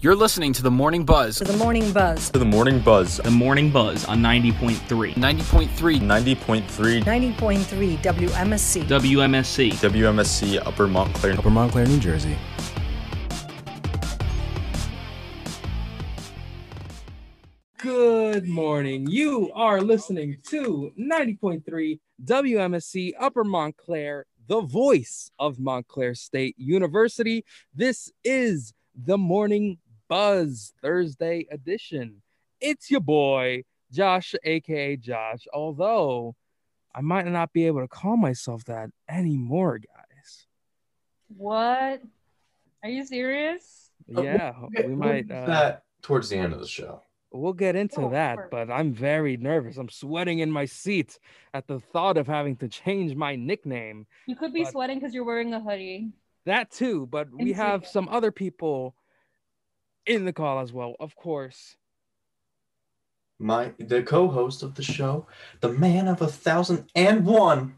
You're listening to the Morning Buzz. To the Morning Buzz. To the Morning Buzz. The Morning Buzz on 90.3. 90.3. 90.3. 90.3 WMSC. WMSC. WMSC Upper Montclair. Upper Montclair, New Jersey. Good morning. You are listening to 90.3 WMSC Upper Montclair, the voice of Montclair State University. This is the Morning Buzz Thursday edition. It's your boy, Josh, aka Josh, although I might not be able to call myself that anymore, guys. What? Are you serious? Yeah, we might. Uh, that towards the end of the show. We'll get into Oh, that, sure. but I'm very nervous. I'm sweating in my seat at the thought of having to change my nickname. You could be But- sweating because you're wearing a hoodie. That too, but we have some other people in the call as well, of course. My the co-host of the show, the man of a thousand and one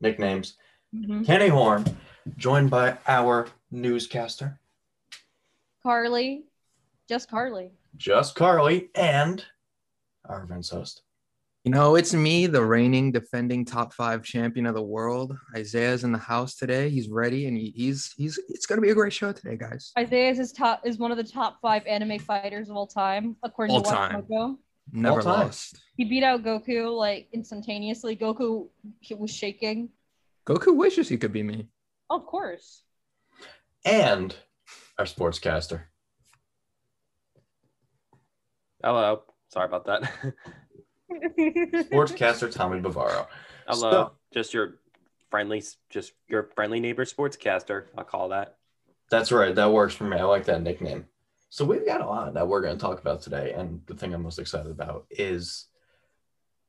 nicknames, Mhm. Kenny Horn, joined by our newscaster, Carly, just Carly. just Carly, and our events host. You know, it's me, the reigning defending top five champion of the world. Isaiah's in the house today. He's ready, and he, he's he's. It's gonna be a great show today, guys. Isaiah is top is one of the top five anime fighters of all time, according All to time. Watch Never All time. lost. He beat out Goku like instantaneously. Goku he was shaking. Goku wishes he could be me. Of course. And our sportscaster. Hello. Sorry about that. Sportscaster Tommy Bavaro. Hello. Uh, so- just your friendly, just your friendly neighbor sportscaster. I'll call that. That's right. That works for me. I like that nickname. So we've got a lot that we're going to talk about today, and the thing I'm most excited about is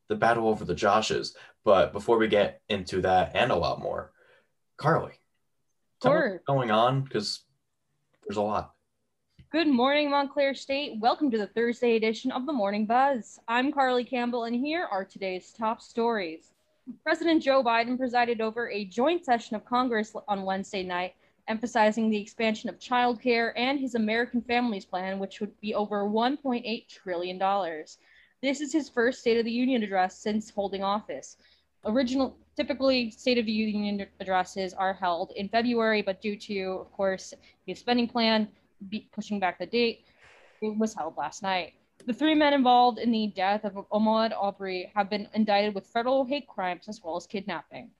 the battle over the Joshes. But before we get into that and a lot more, Carly, tell me Sure. what's going on because there's a lot. Good morning, Montclair State. Welcome to the Thursday edition of the Morning Buzz. I'm Carly Campbell, and here are today's top stories. President Joe Biden presided over a joint session of Congress on Wednesday night, emphasizing the expansion of childcare and his American Families Plan, which would be over $1.8 trillion. This is his first State of the Union address since holding office. Original, typically, State of the Union addresses are held in February, but due to, of course, his spending plan, pushing back the date. It was held last night. The three men involved in the death of Ahmaud Arbery have been indicted with federal hate crimes as well as kidnapping.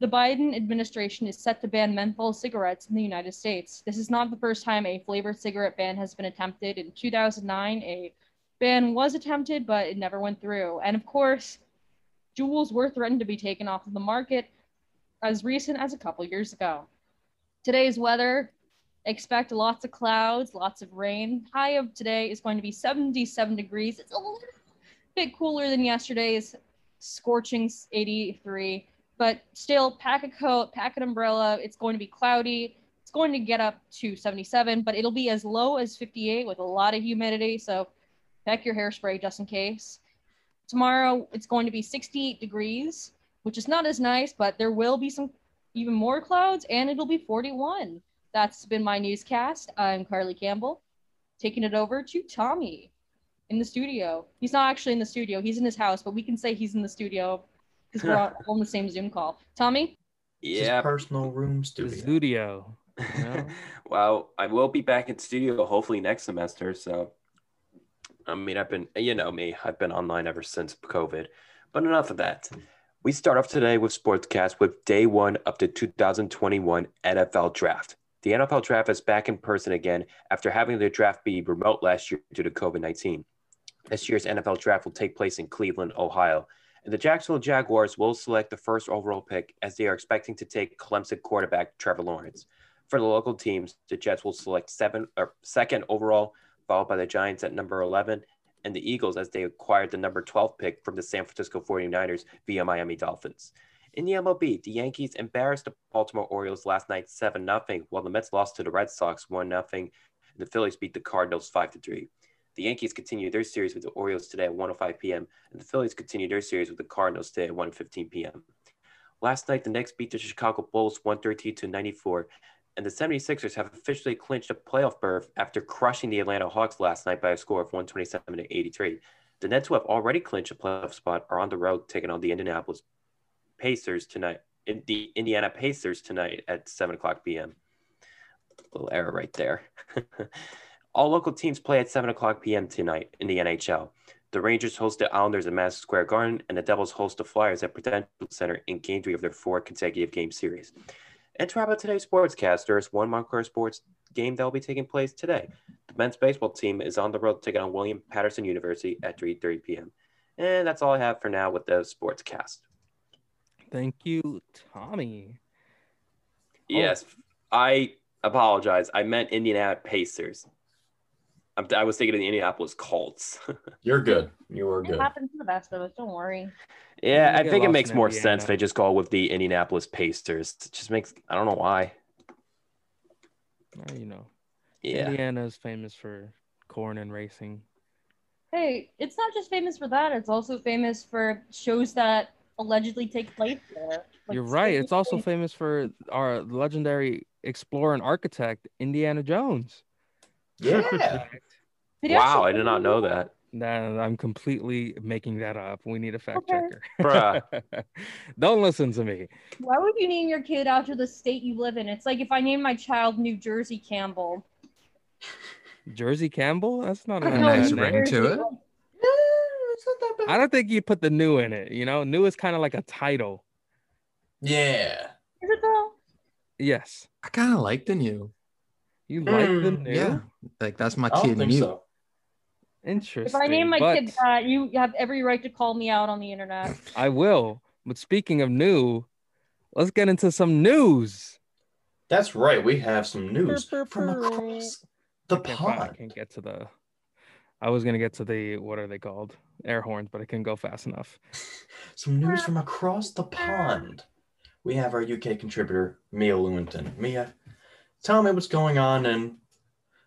The Biden administration is set to ban menthol cigarettes in the United States. This is not the first time a flavored cigarette ban has been attempted. In 2009, a ban was attempted, but it never went through. And of course, Juuls were threatened to be taken off of the market as recent as a couple years ago. Today's weather expect lots of clouds, lots of rain. High of today is going to be 77 degrees. It's a little bit cooler than yesterday's scorching 83, but still pack a coat, pack an umbrella. It's going to be cloudy. It's going to get up to 77, but it'll be as low as 58 with a lot of humidity. So pack your hairspray just in case. Tomorrow it's going to be 68 degrees, which is not as nice, but there will be some even more clouds and it'll be 41. That's been my newscast. I'm Carly Campbell, taking it over to Tommy in the studio. He's not actually in the studio, he's in his house, but we can say he's in the studio because we're all on the same Zoom call. Tommy? It's his Yeah. personal room The studio. studio. Yeah. well, I will be back in studio hopefully next semester. So, I mean, I've been, you know me, I've been online ever since COVID. But enough of that. We start off today with Sportscast with day one of the 2021 NFL Draft. The NFL Draft is back in person again after having the draft be remote last year due to COVID 19. This year's NFL Draft will take place in Cleveland, Ohio. And the Jacksonville Jaguars will select the first overall pick as they are expecting to take Clemson quarterback Trevor Lawrence. For the local teams, the Jets will select seven or second overall, followed by the Giants at number 11, and the Eagles as they acquired the number 12 pick from the San Francisco 49ers via Miami Dolphins. In the MLB, the Yankees embarrassed the Baltimore Orioles last night 7 0, while the Mets lost to the Red Sox 1 0, and the Phillies beat the Cardinals 5 3. The Yankees continue their series with the Orioles today at 1:05 p.m., and the Phillies continue their series with the Cardinals today at 1:15 p.m. Last night, the Knicks beat the Chicago Bulls 113 to 94. and the 76ers have officially clinched a playoff berth after crushing the Atlanta Hawks last night by a score of 127 to 83. The Nets, who have already clinched a playoff spot, are on the road taking on the Indianapolis Pacers tonight. In the Indiana Pacers tonight at 7 o'clock p.m. Little error right there. All local teams play at 7 o'clock p.m. tonight in the NHL. The Rangers host the Islanders at Madison Square Garden, and the Devils host the Flyers at Prudential Center in game three of their four consecutive game series. And to wrap up today's sportscast, there is one Montclair sports game that will be taking place today. The men's baseball team is on the road to take on William Paterson University at 3:30 p.m. And that's all I have for now with the sportscast. Thank you, Tommy. Oh. Yes, I apologize. I meant Indiana Pacers. I'm, I was thinking of the Indianapolis Colts. You're good. You are It good. happens to the best of us. Don't worry. yeah, I think it makes more Indiana. sense. They just go with the Indianapolis Pacers. It just makes I don't know why. You know, Yeah. Indiana is famous for corn and racing. Hey, it's not just famous for that. It's also famous for shows that allegedly take place there. Like You're right. It's also specifically- famous for our legendary explorer and architect, Indiana Jones. Yeah. Did Wow, I did not know that. Nah, I'm completely making that up. We need a fact Okay. checker. Bruh. Don't listen to me. Why would you name your kid after the state you live in? It's like if I named my child New Jersey Campbell. Jersey Campbell? That's not a a nice bad ring to it. It's not that bad. I don't think you put the new in it. You know, new is kind of like a title. Yeah. Is it though? Yes. I kind of like the new. You like the Mm, new? Yeah, like that's my I kid. new. So. Interesting. If I name my but kid that, you have every right to call me out on the internet. I will. But speaking of new, let's get into some news. That's right. We have some news Brr, brr, from across the I can't, I pond. can't get to the. I was gonna get to the what are they called? Air horns, but I couldn't go fast enough. Some news from across the pond. We have our UK contributor, Mia Lewington. Mia, tell me what's going on in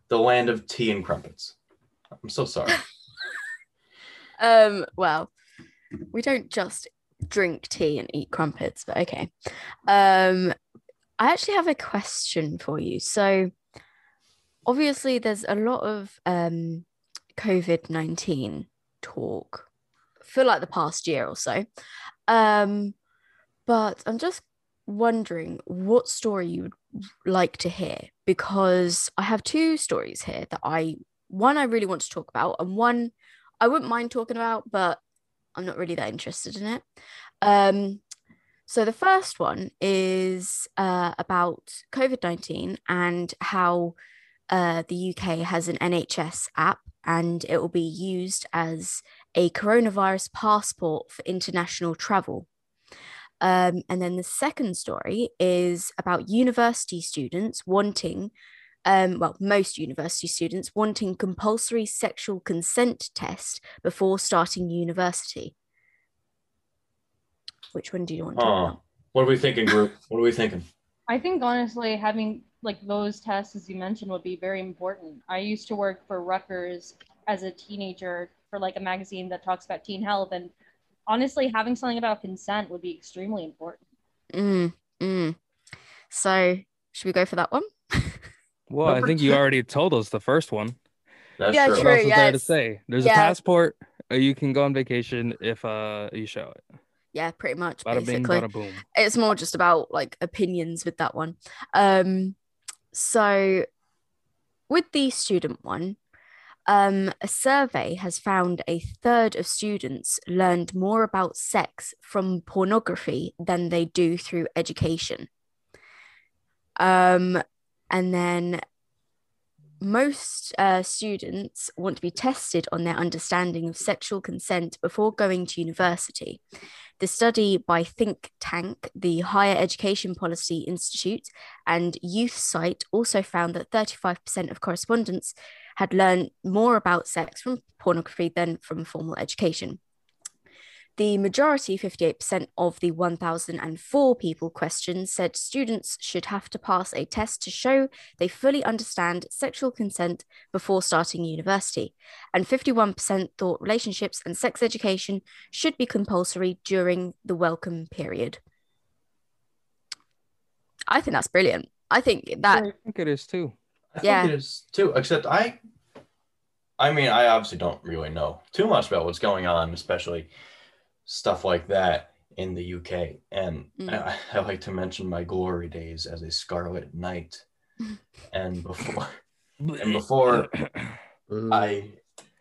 the land of tea and crumpets. I'm so sorry. Um, well, we don't just drink tea and eat crumpets, but okay. Um, I actually have a question for you. So, obviously, there's a lot of um, COVID 19 talk for like the past year or so. Um, but I'm just wondering what story you would like to hear because I have two stories here that I one I really want to talk about and one I wouldn't mind talking about, but I'm not really that interested in it. Um, so the first one is uh, about COVID 19 and how uh, the UK has an NHS app and it will be used as a coronavirus passport for international travel. Um, and then the second story is about university students wanting, um, well, most university students wanting compulsory sexual consent test before starting university. Which one do you want to about? what are we thinking, group? What are we thinking? I think honestly, having like those tests, as you mentioned, would be very important. I used to work for Rutgers as a teenager for like a magazine that talks about teen health, and honestly, having something about consent would be extremely important. Mm, mm. So, should we go for that one? Well, I Number think you already told us the first one. That's Yeah, true. What True, else is there to say? There's Yeah. a passport. uh, You can go on vacation if uh you show it. Yeah, pretty much. Bada bing, basically. boom. it's more just about like opinions with that one. Um, so with the student one, um, a survey has found a third of students learned more about sex from pornography than they do through education. Um, and then most uh, students want to be tested on their understanding of sexual consent before going to university. The study by think tank, the Higher Education Policy Institute, and YouthSight also found that 35% of correspondents had learned more about sex from pornography than from formal education. The majority, 58% of the 1,004 people questioned, said students should have to pass a test to show they fully understand sexual consent before starting university. And 51% thought relationships and sex education should be compulsory during the welcome period. I think that's brilliant. I think that I think it is too. I Yeah. think it is too. Except I, I mean, I obviously don't really know too much about what's going on, especially stuff like that in the UK. And Mm. I, I like to mention my glory days as a Scarlet Knight. and before, and before I,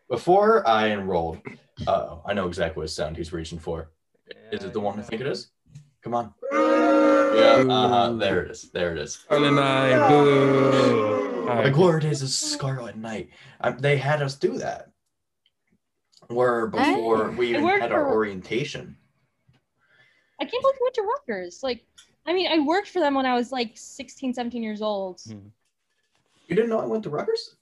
before I enrolled, uh, I know exactly what sound he's reaching for. Is it the one I think it is? Come on. Yeah. Uh huh. There it is. There it is. Scarlet Knight, boo. All My right. glory days is Scarlet Knight. Um, they had us do that. Where before we even had our for- orientation. I can't believe you went to Rutgers. Like, I mean, I worked for them when I was like 16, 17 years old. Hmm. You didn't know I went to Rutgers?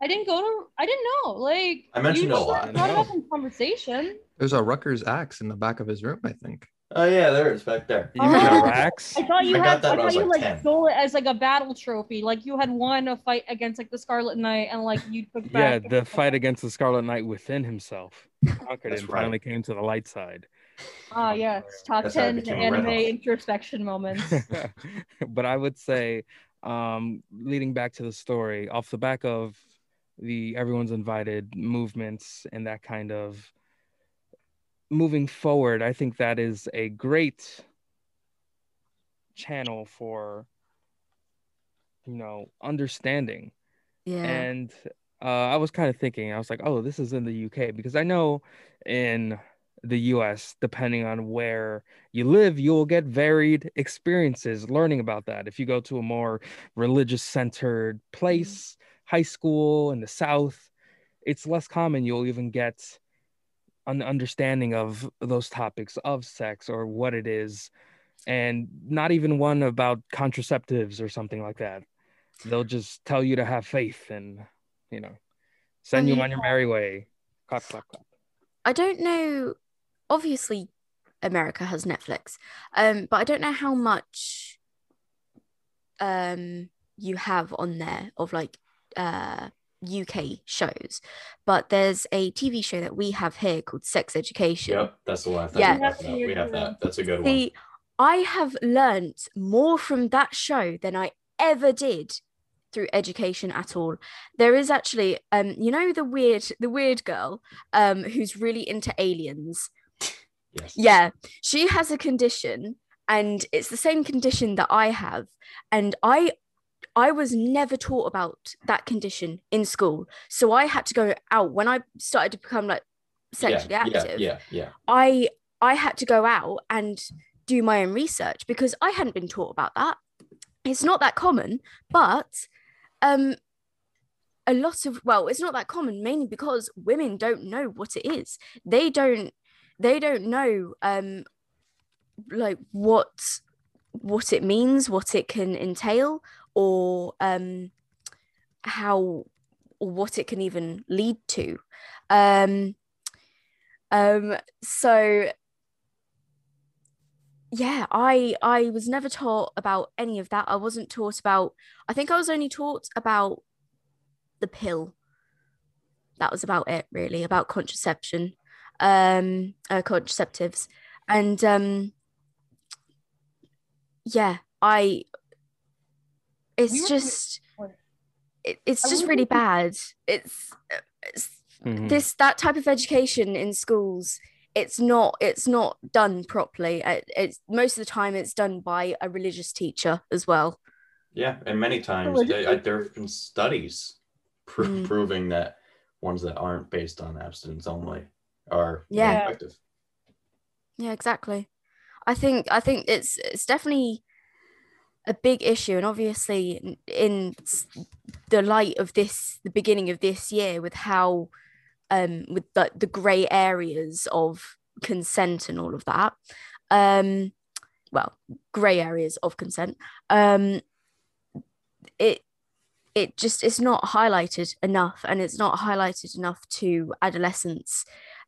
I didn't go to, I didn't know. Like, I mentioned you it a lot. Brought it up in conversation. There's a Rutgers axe in the back of his room, I think. Oh yeah, there it is back there. You got Oh. a Rax? I thought you I got had, that I when I thought you like, like 10. stole it as like a battle trophy. Like you had won a fight against like the Scarlet Knight, and like you took Yeah, the fight against the Scarlet Knight within himself. Conquered and right. finally came to the light side. Ah, yes, top That's how ten anime introspection moments. but I would say, um, leading back to the story, off the back of the everyone's invited movements and that kind of moving forward, I think that is a great channel for you know understanding yeah. and uh, I was kind of thinking, I was like, oh, this is in the UK because I know in the US, depending on where you live, you will get varied experiences learning about that. If you go to a more religious centered place, high school in the South, it's less common. You'll even get an understanding of those topics of sex or what it is, and not even one about contraceptives or something like that. They'll just tell you to have faith and you know, send you on your merry way. Clap, clap, clap. I don't know. Obviously, America has Netflix, um, but I don't know how much um you have on there of like uh UK shows. But there's a TV show that we have here called Sex Education. Yep, that's the one. Yeah. We have that. That's a good one. See, I have learnt more from that show than I ever did through education at all. There is actually um you know the weird the weird girl um who's really into aliens. Yes. Yeah, she has a condition and it's the same condition that I have and I I was never taught about that condition in school. So I had to go out when I started to become like sexually yeah, active. Yeah, yeah, yeah. I I had to go out and do my own research because I hadn't been taught about that. It's not that common, but um a lot of well, it's not that common mainly because women don't know what it is. They don't they don't know um like what what it means, what it can entail or um how or what it can even lead to. Um um so yeah i i was never taught about any of that. I wasn't taught about i think i was only taught about the pill. That was about it really about contraception um uh, contraceptives. And um yeah i it's We just it, it's just really bad it's, it's Mhm. this that type of education in schools it's not it's not done properly Uh, it's most of the time it's done by a religious teacher as well Yeah, and many times they, I, there have been studies pro- Mm. proving that ones that aren't based on abstinence only are Yeah. effective. yeah exactly i think i think it's it's definitely a big issue and obviously in- the light of this the beginning of this year with how um with the, the gray areas of consent and all of that um well gray areas of consent um it it just it's not highlighted enough and it's not highlighted enough to adolescents.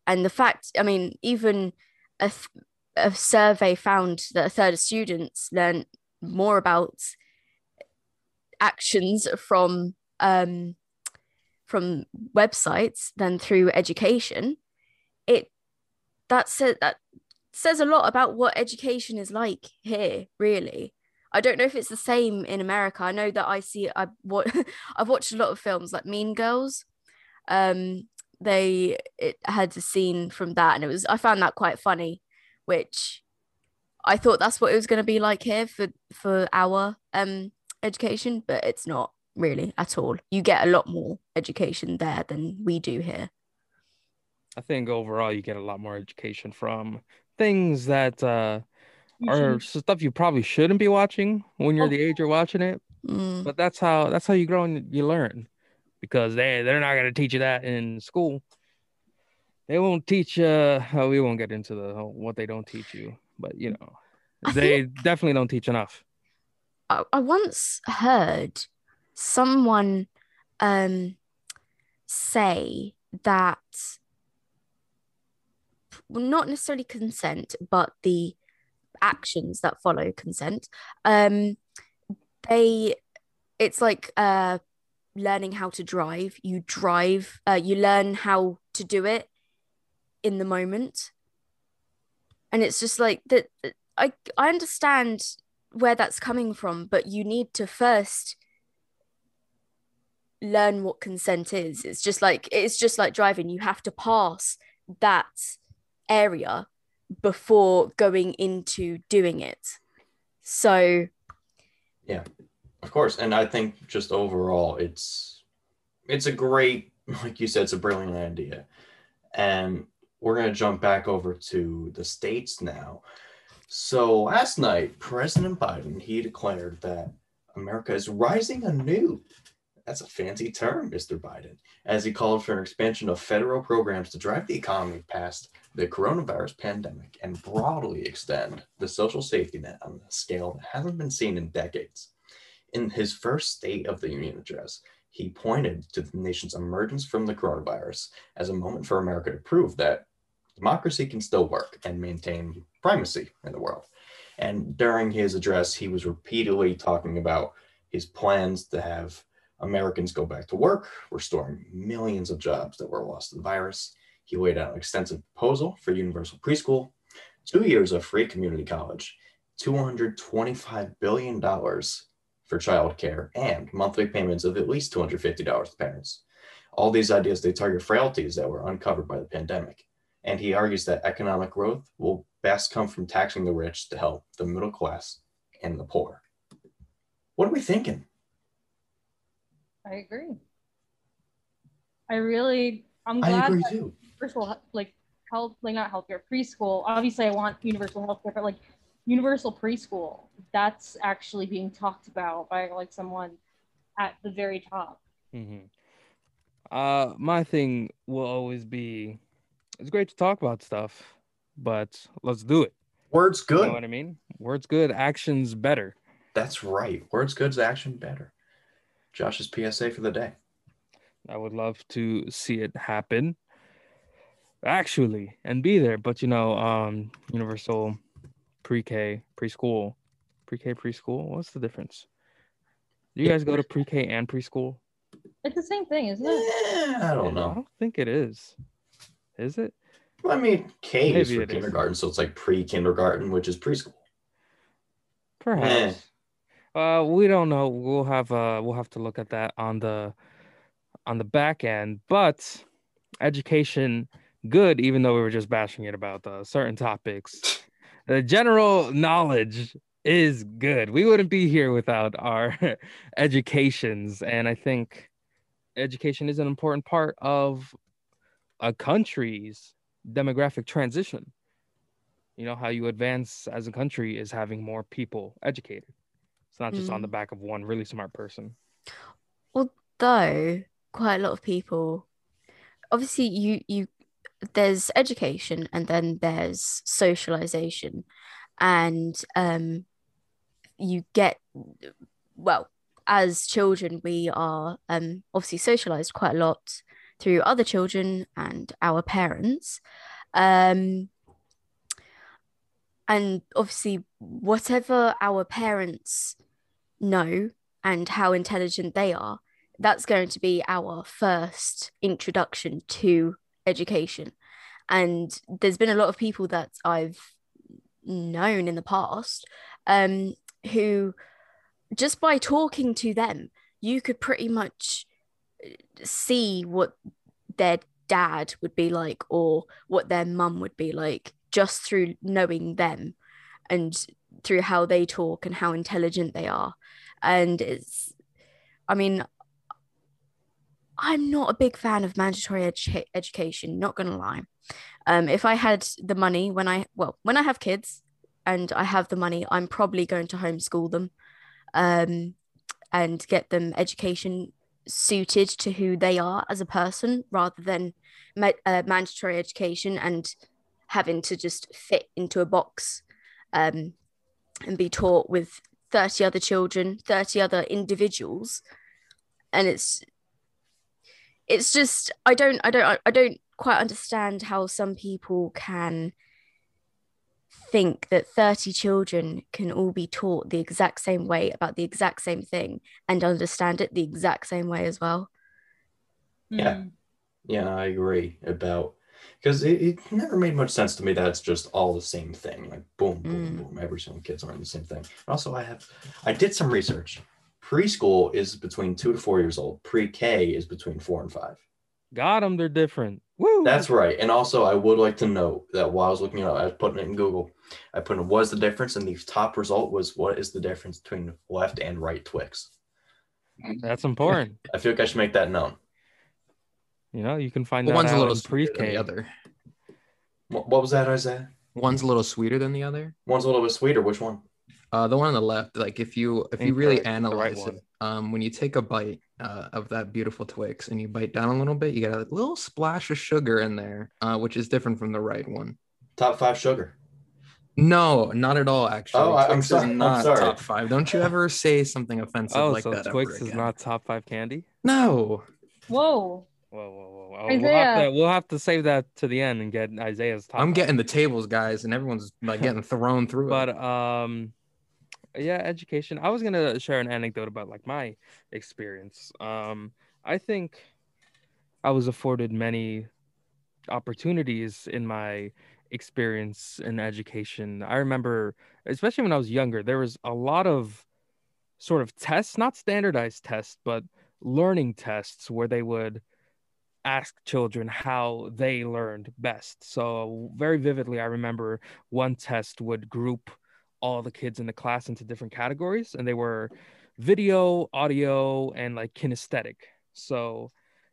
And the fact i mean even a, a survey found that a third of students learn more about actions from um from websites than through education it that says that says a lot about what education is like here really I don't know if it's the same in America. I know that I see I what I've watched a lot of films like Mean Girls. Um, they it had a scene from that, and it was I found that quite funny, which I thought that's what it was going to be like here for for our um education, but it's not really at all. You get a lot more education there than we do here. I think overall you get a lot more education from things that uh, are stuff you probably shouldn't be watching when you're the age you're watching it. Mm. But that's how that's how you grow and you learn, because they they're not gonna teach you that in school. They won't teach. Uh, oh, we won't get into the what they don't teach you, but you know, I they definitely don't teach enough. I, I once heard someone um say that not necessarily consent, but the actions that follow consent. Um, they, it's like uh, learning how to drive. You drive, uh, you learn how to do it in the moment, and it's just like that. I I understand where that's coming from, but you need to first learn what consent is. It's just like it's just like driving. You have to pass that area before going into doing it. So Yeah, of course. And I think just overall, it's it's a great, like you said, it's a brilliant idea. And we're gonna jump back over to the states now. So last night, President Biden he declared that America is rising anew. That's a fancy term, Mr. Biden, as he called for an expansion of federal programs to drive the economy past the coronavirus pandemic and broadly extend the social safety net on a scale that hasn't been seen in decades. In his first State of the Union address, he pointed to the nation's emergence from the coronavirus as a moment for America to prove that democracy can still work and maintain primacy in the world. And during his address, he was repeatedly talking about his plans to have Americans go back to work, restoring millions of jobs that were lost to the virus. He laid out an extensive proposal for universal preschool, two years of free community college, $225 billion for childcare, and monthly payments of at least $250 to parents. All these ideas, they target frailties that were uncovered by the pandemic. And he argues that economic growth will best come from taxing the rich to help the middle class and the poor. What are we thinking? I agree. I really, I'm glad I glad agree that too. universal, like health, like not healthcare, preschool. Obviously, I want universal healthcare, but like universal preschool, that's actually being talked about by like someone at the very top. hmm Uh, my thing will always be, it's great to talk about stuff, but let's do it. Words You good. know what I mean? Words good, actions better. That's right. Words good's action better. Josh's PSA for the day. I would love to see it happen actually and be there. But you know, um, universal pre-K, preschool, pre-K, preschool. What's the difference? Do you guys go to pre-K and preschool? It's the same thing, isn't it? Eh, I don't know. I don't think it is. Is it? I mean, K is for it is. kindergarten, so it's like pre-kindergarten, which is preschool. Perhaps. Uh, we don't know. We'll have uh, we'll have to look at that on the on the back end. But education, good. Even though we were just bashing it about uh, certain topics, the general knowledge is good. We wouldn't be here without our educations, and I think education is an important part of a country's demographic transition. You know how you advance as a country is having more people educated. It's not just on the back of one really smart person. although quite a lot of people obviously you you there's education and then there's socialization and um you get well as children we are um obviously socialized quite a lot through other children and our parents um and obviously whatever our parents know and how intelligent they are that's going to be our first introduction to education. And there's been a lot of people that I've known in the past um, who just by talking to them, you could pretty much see what their dad would be like or what their mum would be like just through knowing them and through how they talk and how intelligent they are. And it's, I mean, I'm not a big fan of mandatory edu- education, not gonna lie. Um, if I had the money when I, well, when I have kids and I have the money, I'm probably going to homeschool them um, and get them education suited to who they are as a person rather than ma- uh, mandatory education and having to just fit into a box um, and be taught with 30 other children 30 other individuals. And it's it's just i don't i don't i don't quite understand how some people can think that 30 children can all be taught the exact same way about the exact same thing and understand it the exact same way as well. Yeah. Mm. Yeah, I agree about because it, it never made much sense to me that it's just all the same thing. Like boom, boom, Mm. boom. Every single kid's learning the same thing. Also, I have I did some research. Preschool is between two to four years old. Pre-K is between four and five. Got them. They're different. Woo. That's right. And also, I would like to note that while I was looking it up, I was putting it in Google. I put in what is the difference, and the top result was what is the difference between left and right Twix. That's important. I feel like I should make that known. You know, you can find But that one's a little sweeter than the other. What, what was that, Isaiah? One's a little sweeter than the other. One's a little bit sweeter. Which one? Uh, the one on the left, like if you if you really Incorrect. The right analyze it, um, when you take a bite uh, of that beautiful Twix and you bite down a little bit, you get a little splash of sugar in there, uh, which is different from the right one. Top five sugar. No, not at all. Actually, Oh, I- I'm Twix sorry, is I'm not sorry. top five. Don't you ever say something offensive Oh, like so that Twix ever is again. not top five candy? No, Whoa. Whoa, whoa, whoa! whoa. We'll, have to, Isaiah. we'll have to save that to the end and get Isaiah's top. I'm five. getting the tables, guys, and everyone's like getting thrown through it. but um yeah education. I was gonna share an anecdote about like my experience. Um i think i was afforded many opportunities in my experience in education. I remember especially when i was younger there was a lot of sort of tests not standardized tests but learning tests where they would ask children how they learned best. So very vividly i remember one test would group all the kids in the class into different categories and they were video audio and like kinesthetic so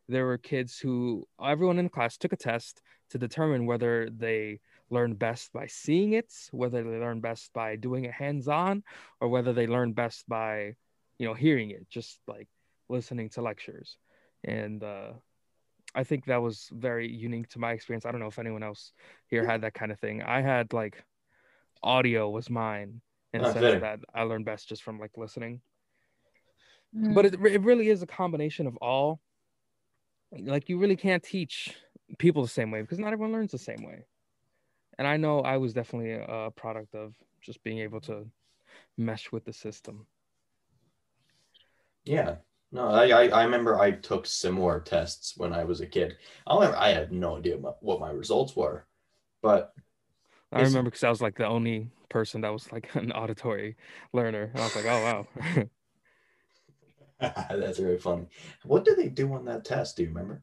there were kids who everyone in the class took a test to determine whether they learned best by seeing it whether they learned best by doing it hands-on or whether they learned best by you know hearing it just like listening to lectures and uh I think that was very unique to my experience. I don't know if anyone else here had that kind of thing. I had like audio was mine in Ah, a sense fair. that I learned best just from like listening. Mm. But it, it really is a combination of all. Like you really can't teach people the same way because not everyone learns the same way. And I know I was definitely a, a product of just being able to mesh with the system. Yeah. No, I, I I remember I took similar tests when I was a kid. I remember I had no idea what, what my results were, but I Is- remember because I was like the only person that was like an auditory learner. And I was like, oh wow. that's very funny. What did they do on that test? Do you remember?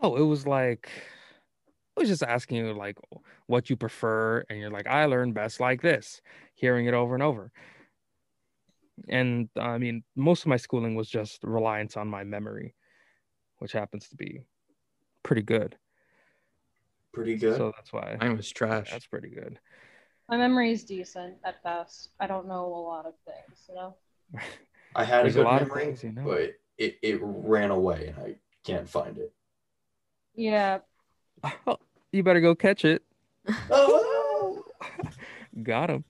Oh, it was like I was just asking you like what you prefer, and you're like, I learn best like this, hearing it over and over. And I mean, most of my schooling was just reliance on my memory, which happens to be pretty good. Pretty good. So that's why Mine was trash. that's pretty good. My memory is decent at best. I don't know a lot of things, you know? I had There's a a good lot of memory, things, you know. but it, it ran away and I can't find it. Yeah. Oh, you better go catch it. Oh, Got him.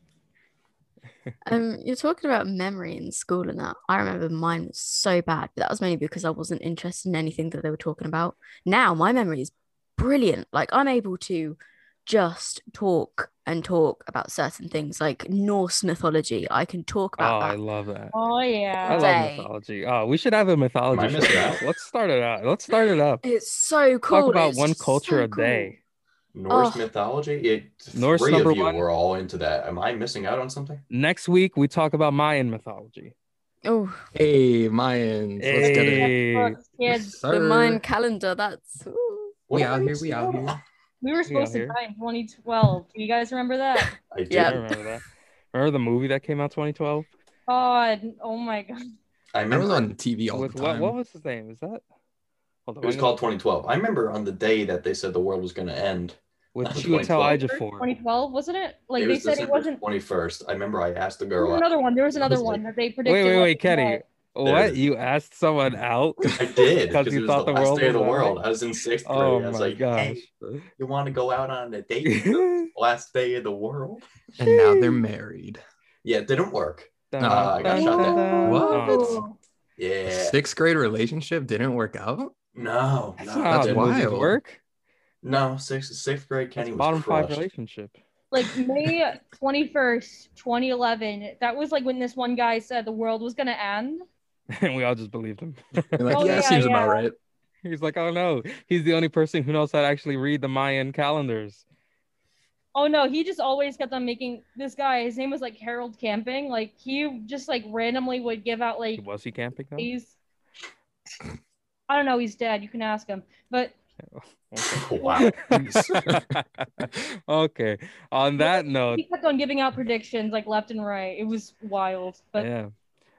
Um, you're talking about memory in school and that. I remember mine was so bad, but that was mainly because I wasn't interested in anything that they were talking about. Now my memory is brilliant. Like I'm able to just talk and talk about certain things, like Norse mythology. I can talk about. Oh, about I love that. Oh, yeah, I love mythology. Oh, we should have a mythology. Am show. Let's start it out. Let's start it up. It's so cool. Talk about It's one culture so a day. Norse Oh. mythology. It Norse three number of you one. were all into that. Am I missing out on something? Next week we talk about Mayan mythology. Oh, Hey, Mayans. Let's get it. Hey. Books, Yes, kids. the. Mayan calendar. That's ooh. We out here. We out here. We were supposed to here. die in 2012. Do you guys remember that? I do. Yeah. Remember that. Remember the movie that came out 2012 God, oh my god. I I remember was on TV all with the what? time. What was his name? Is that? Hold on, it was called 2012. I remember on the day that they said the world was going to end. with Not Chiwetel 2012. Ejiofor. 2012, wasn't it? Like it they was said it wasn't. 21st. I remember I asked the There was girl. another one. There was another was one like- that they predicted. Wait, wait, wait, Kenny. dead. What? You asked someone out? I did 'Cause because you it was thought the the last world day of the was world. ending? I was in sixth grade. Oh I was my like, gosh. hey, you want to go out on a date? last day of the world? And now they're married. Yeah, it didn't work. Dun, Uh, I got dun, shot dun, down. dun. What? Oh. Yeah. Sixth grade relationship didn't work out. No, That's no, not how it the didn't. wild. work. no. Sixth sixth grade Kenny It's was bottom five relationship. Like May 21st, 2011. That was like when this one guy said the world was gonna end. and we all just believed him. Like, Oh, yeah, yeah, seems about right. He's like, oh no, he's the only person who knows how to actually read the Mayan calendars. Oh no, he just always kept on making this guy. His name was like Harold Camping. Like he just like randomly would give out like Was he camping though? these. I don't know. He's dead. You can ask him. But oh, Wow. okay. On that note, he kept on giving out predictions like left and right. It was wild. But yeah.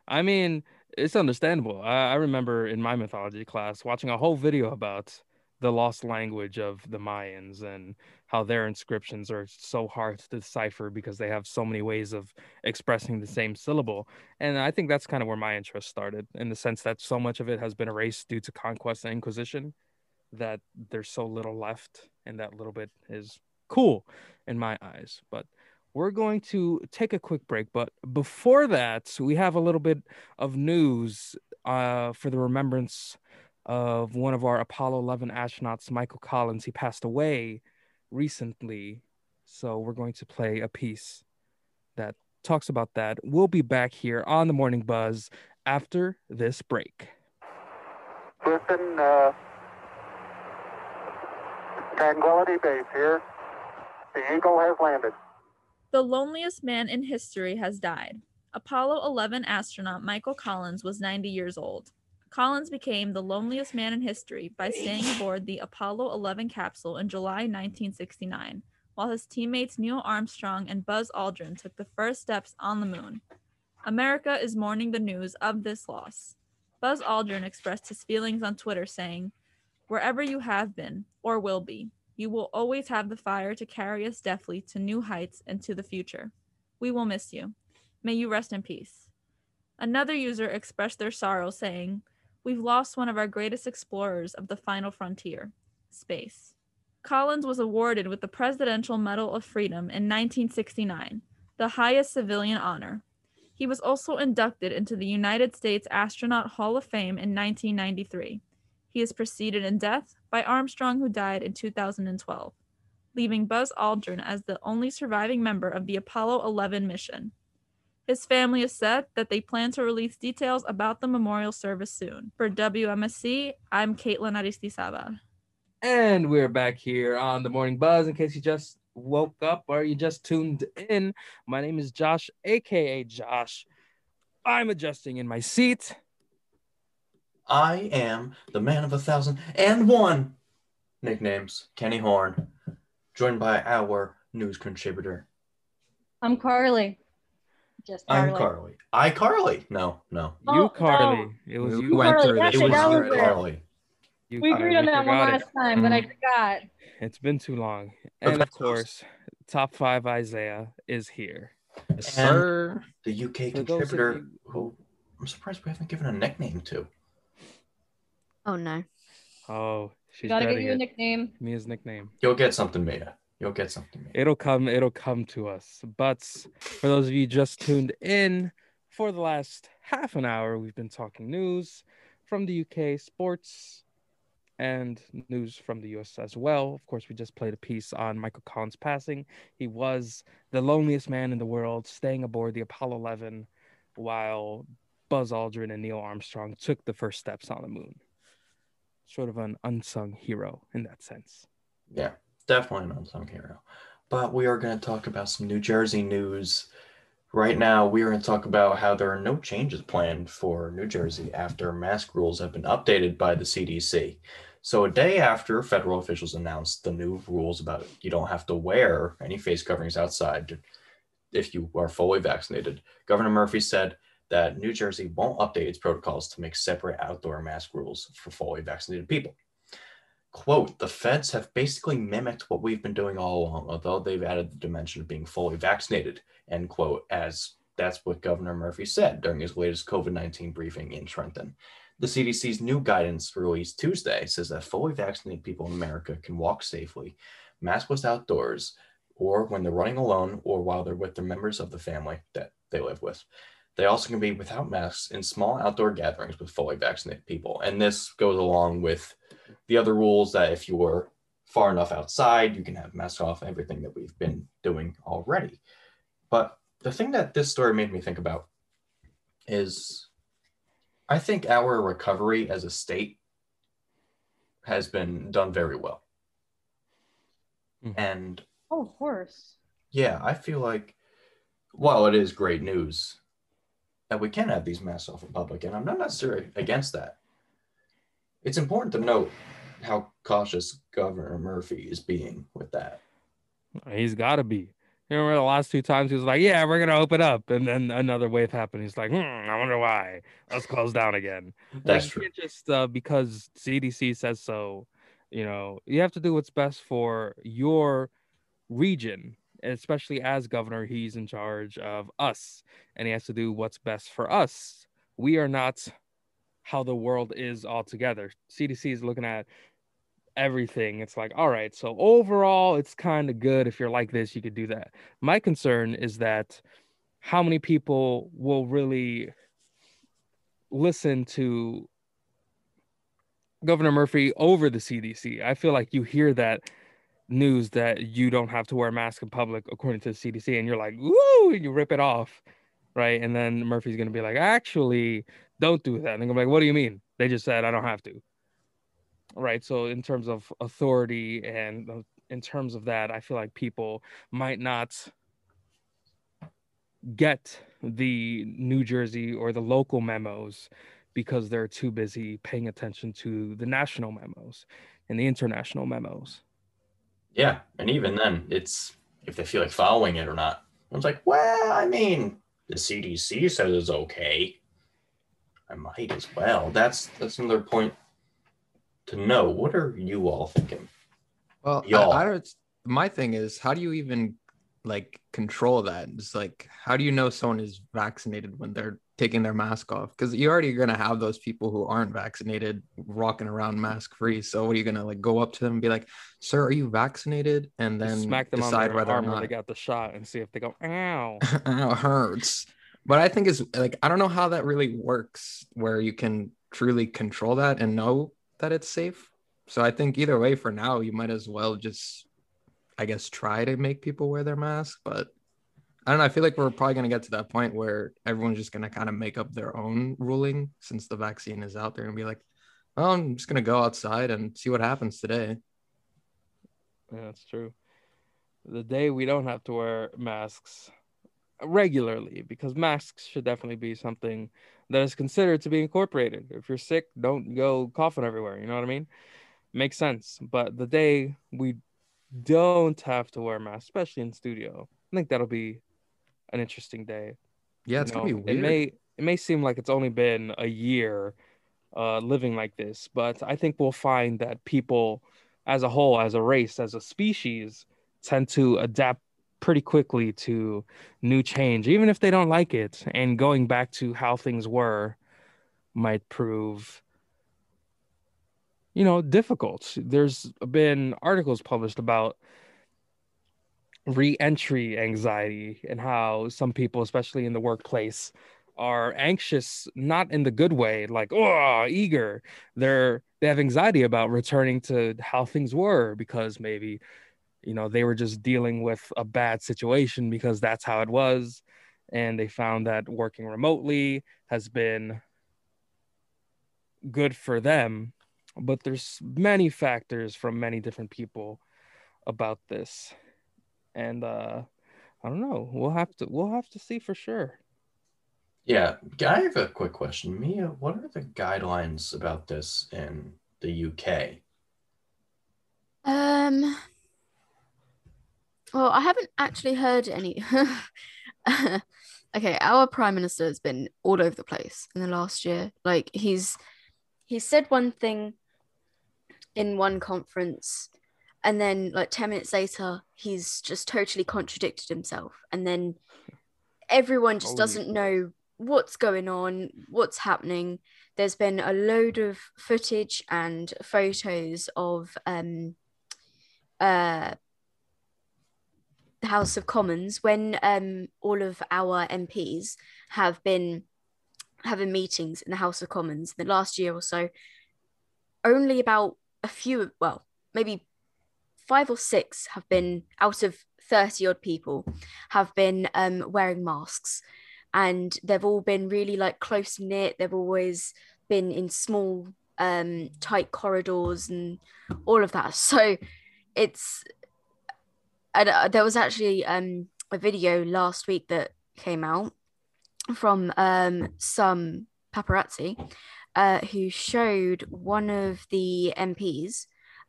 I mean, it's understandable. I, I remember in my mythology class watching a whole video about the lost language of the Mayans and how their inscriptions are so hard to decipher because they have so many ways of expressing the same syllable. And I think that's kind of where my interest started in the sense that so much of it has been erased due to conquest and inquisition that there's so little left and that little bit is cool in my eyes. But we're going to take a quick break. But before that, we have a little bit of news uh, for the remembrance of one of our Apollo 11 astronauts, Michael Collins. He passed away recently. So we're going to play a piece that talks about that. We'll be back here on the Morning Buzz after this break. Houston, uh, Tranquility Base here. The Eagle has landed. The loneliest man in history has died. Apollo 11 astronaut Michael Collins was 90 years old. Collins became the loneliest man in history by staying aboard the Apollo 11 capsule in July 1969, while his teammates Neil Armstrong and Buzz Aldrin took the first steps on the moon. America is mourning the news of this loss. Buzz Aldrin expressed his feelings on Twitter, saying, Wherever you have been, or will be, you will always have the fire to carry us deftly to new heights and to the future. We will miss you. May you rest in peace. Another user expressed their sorrow, saying, We've lost one of our greatest explorers of the final frontier space. Collins was awarded with the Presidential Medal of Freedom in 1969, the highest civilian honor. He was also inducted into the United States Astronaut Hall of Fame in 1993. He is preceded in death by Armstrong, who died in 2012, leaving Buzz Aldrin as the only surviving member of the Apollo 11 mission. His family has said that they plan to release details about the memorial service soon. For WMSC, I'm Caitlin Aristizábal. And we're back here on the Morning Buzz. In case you just woke up or you just tuned in, my name is Josh, aka Josh. I'm adjusting in my seat. I am the man of a thousand and one nicknames, Kenny Horn, joined by our news contributor. I'm Carly. Just Carly. I'm Carly. I Carly. No, no. Oh, you, Carly. no. It was We you. went Carly, through that's this. It it, was that you. Carly. You, We agreed on that one forgot it. last time, but I mm-hmm. forgot. It's been too long. And of course, top five Isaiah is here. Yes, sir. The UK For contributor you- who I'm surprised we haven't given a nickname to. Oh no. Oh, she's Gotta get dreading you a it. nickname. Mia's nickname. You'll get something, Mia. You'll get something, Mia. It'll come. It'll come to us. But for those of you just tuned in, for the last half an hour, we've been talking news from the UK, sports, and news from the US as well. Of course, we just played a piece on Michael Collins passing. He was the loneliest man in the world, staying aboard the Apollo 11, while Buzz Aldrin and Neil Armstrong took the first steps on the moon. Sort of an unsung hero in that sense. Yeah, definitely an unsung hero. But we are going to talk about some New Jersey news Right now, we are going to talk about how there are no changes planned for New Jersey after mask rules have been updated by the CDC. So, a day after federal officials announced the new rules about you don't have to wear any face coverings outside if you are fully vaccinated, Governor Murphy said that New Jersey won't update its protocols to make separate outdoor mask rules for fully vaccinated people. Quote, the feds have basically mimicked what we've been doing all along, although they've added the dimension of being fully vaccinated, end quote, as that's what Governor Murphy said during his latest COVID 19 briefing in Trenton. The CDC's new guidance released Tuesday says that fully vaccinated people in America can walk safely, maskless outdoors, or when they're running alone, or while they're with the members of the family that they live with. They also can be without masks in small outdoor gatherings with fully vaccinated people. And this goes along with the other rules that if you were far enough outside, you can have masks off, everything that we've been doing already. But the thing that this story made me think about is I think our recovery as a state has been done very well. Mm-hmm. And Oh, of course. yeah, I feel like while it is great news that we can have these masks off in public, and I'm not necessarily against that, it's important to note how cautious Governor Murphy is being with that. He's got to be. You remember the last two times he was like, "Yeah, we're gonna open up," and then another wave happened. He's like, "Hmm, I wonder why. Let's close down again." That's true. Just uh, because CDC says so. You know, you have to do what's best for your region, especially as governor. He's in charge of us, and he has to do what's best for us. We are not how the world is altogether. CDC is looking at everything. It's like, all right, so overall, it's kind of good. If you're like this, you could do that. My concern is that how many people will really listen to Governor Murphy over the CDC. I feel like you hear that news that you don't have to wear a mask in public according to the CDC, and you're like, woo, and you rip it off, right? And then Murphy's gonna be like, actually, don't do that. And I'm like, what do you mean? They just said I don't have to right so in terms of authority and uh, in terms of that i feel like people might not get the new jersey or the local memos because they're too busy paying attention to the national memos and the international memos Yeah, and even then, it's if they feel like following it or not. I was like, well, I mean, the CDC says it's okay. I might as well. That's that's another point to know. What are you all thinking? Well, Y'all. I, I don't. My thing is, how do you even like control that? It's like, how do you know someone is vaccinated when they're taking their mask off? Because you're already gonna have those people who aren't vaccinated walking around mask free. So what are you gonna like go up to them and be like, "Sir, are you vaccinated?" And then smack them on decide their whether or arm where not they got the shot and see if they go ow Ow, it hurts. But I think it's like I don't know how that really works where you can truly control that and know that it's safe. So I think either way for now you might as well just I guess try to make people wear their mask, but I don't know. I feel like we're probably going to get to that point where everyone's just going to kind of make up their own ruling since the vaccine is out there and be like, well, I'm just going to go outside and see what happens today. Yeah, that's true. The day we don't have to wear masks regularly, because masks should definitely be something that is considered to be incorporated. If you're sick, don't go coughing everywhere. You know what I mean? Makes sense. But the day we don't have to wear masks, especially in studio, I think that'll be an interesting day. Yeah, You it's going to be weird. It may it may seem like it's only been a year uh, living like this, but I think we'll find that people, as a whole, as a race, as a species, tend to adapt pretty quickly to new change, even if they don't like it. And going back to how things were might prove, you know, difficult. There's been articles published about re-entry anxiety and how some people especially in the workplace are anxious not in the good way like oh eager. They're they have anxiety about returning to how things were because maybe you know they were just dealing with a bad situation because that's how it was and they found that working remotely has been good for them. But there's many factors from many different people about this and uh I don't know. We'll have to we'll have to see for sure. Yeah, I have a quick question. Mia, what are the guidelines about this in the UK? Um. Well, I haven't actually heard any. okay, our prime minister has been all over the place in the last year. Like he's he said one thing in one conference, and then like ten minutes later, he's just totally contradicted himself, and then everyone just Holy doesn't know what's going on, what's happening. There's been a load of footage and photos of um uh the House of Commons when um all of our MPs have been having meetings in the House of Commons in the last year or so. Only about a few, well, maybe five or six have been out of 30 odd people have been um, wearing masks. And they've all been really like close knit. They've always been in small um tight corridors and all of that. So it's and uh, there was actually um a video last week that came out from um some paparazzi uh who showed one of the MPs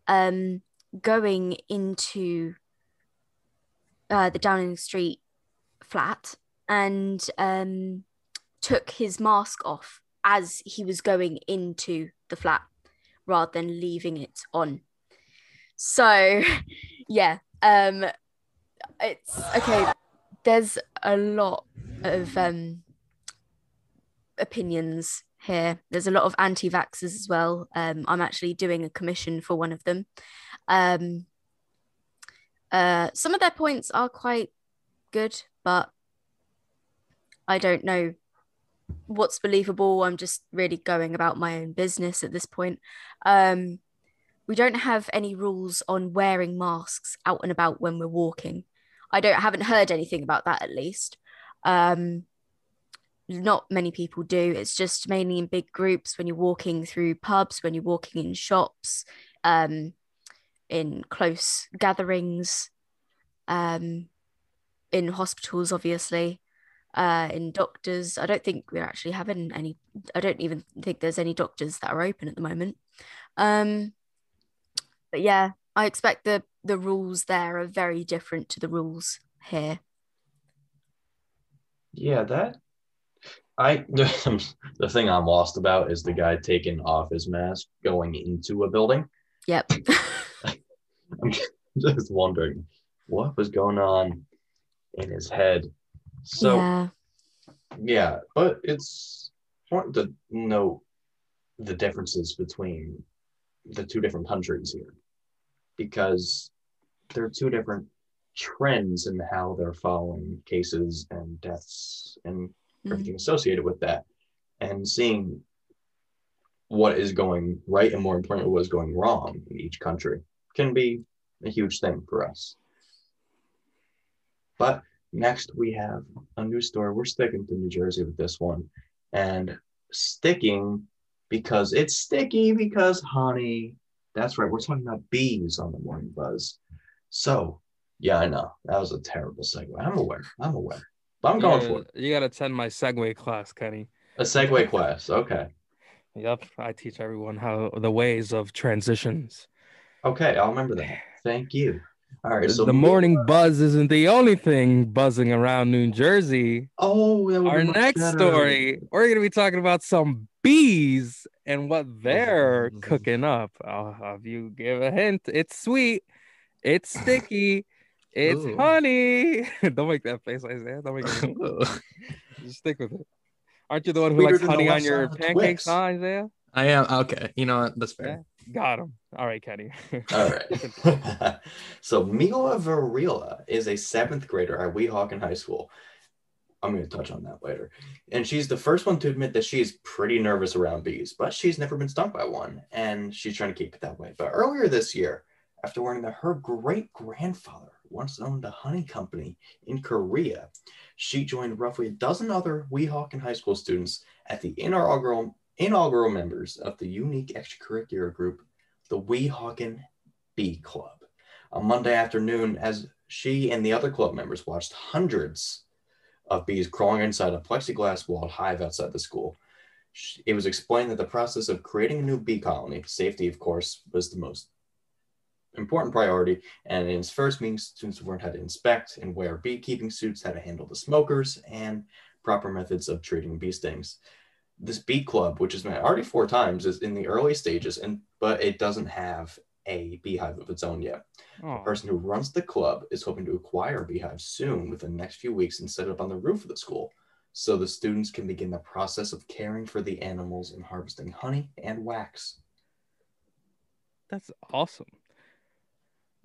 um going into uh the Downing Street flat and um, took his mask off as he was going into the flat rather than leaving it on. So, yeah, um, it's okay. There's a lot of um, opinions here. There's a lot of anti vaxxers as well. Um, I'm actually doing a commission for one of them. Um, uh, some of their points are quite good, but I don't know what's believable. I'm just really going about my own business at this point. Um, we don't have any rules on wearing masks out and about when we're walking. I don't haven't heard anything about that at least. Um, not many people do. It's just mainly in big groups when you're walking through pubs, when you're walking in shops, um, in close gatherings, um, in hospitals, obviously uh, in doctors. I don't think we're actually having any. I don't even think there's any doctors that are open at the moment. Um, but yeah, I expect the the rules there are very different to the rules here. Yeah, that I the thing I'm lost about is the guy taking off his mask going into a building. Yep. I'm just wondering what was going on in his head. So yeah. yeah, but it's important to know the differences between the two different countries here because there are two different trends in how they're following cases and deaths and mm-hmm. everything associated with that and seeing what is going right and more importantly what is going wrong in each country can be a huge thing for us. But next we have a new story we're sticking to new jersey with this one. And sticking because it's sticky because honey. That's right. We're talking about bees on the morning buzz. So yeah i know. That was a terrible segue. I'm aware. I'm aware. But i'm going Yeah, for it. You gotta attend my segue class, Kenny. a segue class. Okay. Yep, I teach everyone how the ways of transitions. Okay, I'll remember that. Thank you. All right, so the morning buzz isn't the only thing buzzing around New Jersey. Oh, that our next better. story, we're gonna be talking about some bees and what they're cooking up. I'll have you give a hint. It's sweet. It's sticky. It's Ooh. honey. Don't make that face, Isaiah. Don't make it. Just stick with it. Aren't you the one who Sweeter likes honey on your side of the pancakes, huh, Isaiah? I am okay. You know what? That's fair. Got him. All right, Kenny. All right. so Mila Varela is a seventh grader at Weehawken High School. I'm going to touch on that later. And she's the first one to admit that she's pretty nervous around bees, but she's never been stung by one. And she's trying to keep it that way. But earlier this year, after learning that her great grandfather once owned a honey company in Korea, she joined roughly a dozen other Weehawken High School students at the inaugural, inaugural members of the unique extracurricular group, the Weehawken Bee Club. on Monday afternoon as she and the other club members watched hundreds of bees crawling inside a plexiglass walled hive outside the school. It was explained that the process of creating a new bee colony, safety, of course, was the most important priority. And in its first meeting, students learned how to inspect and wear beekeeping suits, how to handle the smokers, and proper methods of treating bee stings. This bee club, which has been already four times, is in the early stages, and but it doesn't have a beehive of its own yet. The Oh, person who runs the club is hoping to acquire a beehive soon within the next few weeks and set it up on the roof of the school so the students can begin the process of caring for the animals and harvesting honey and wax. that's awesome.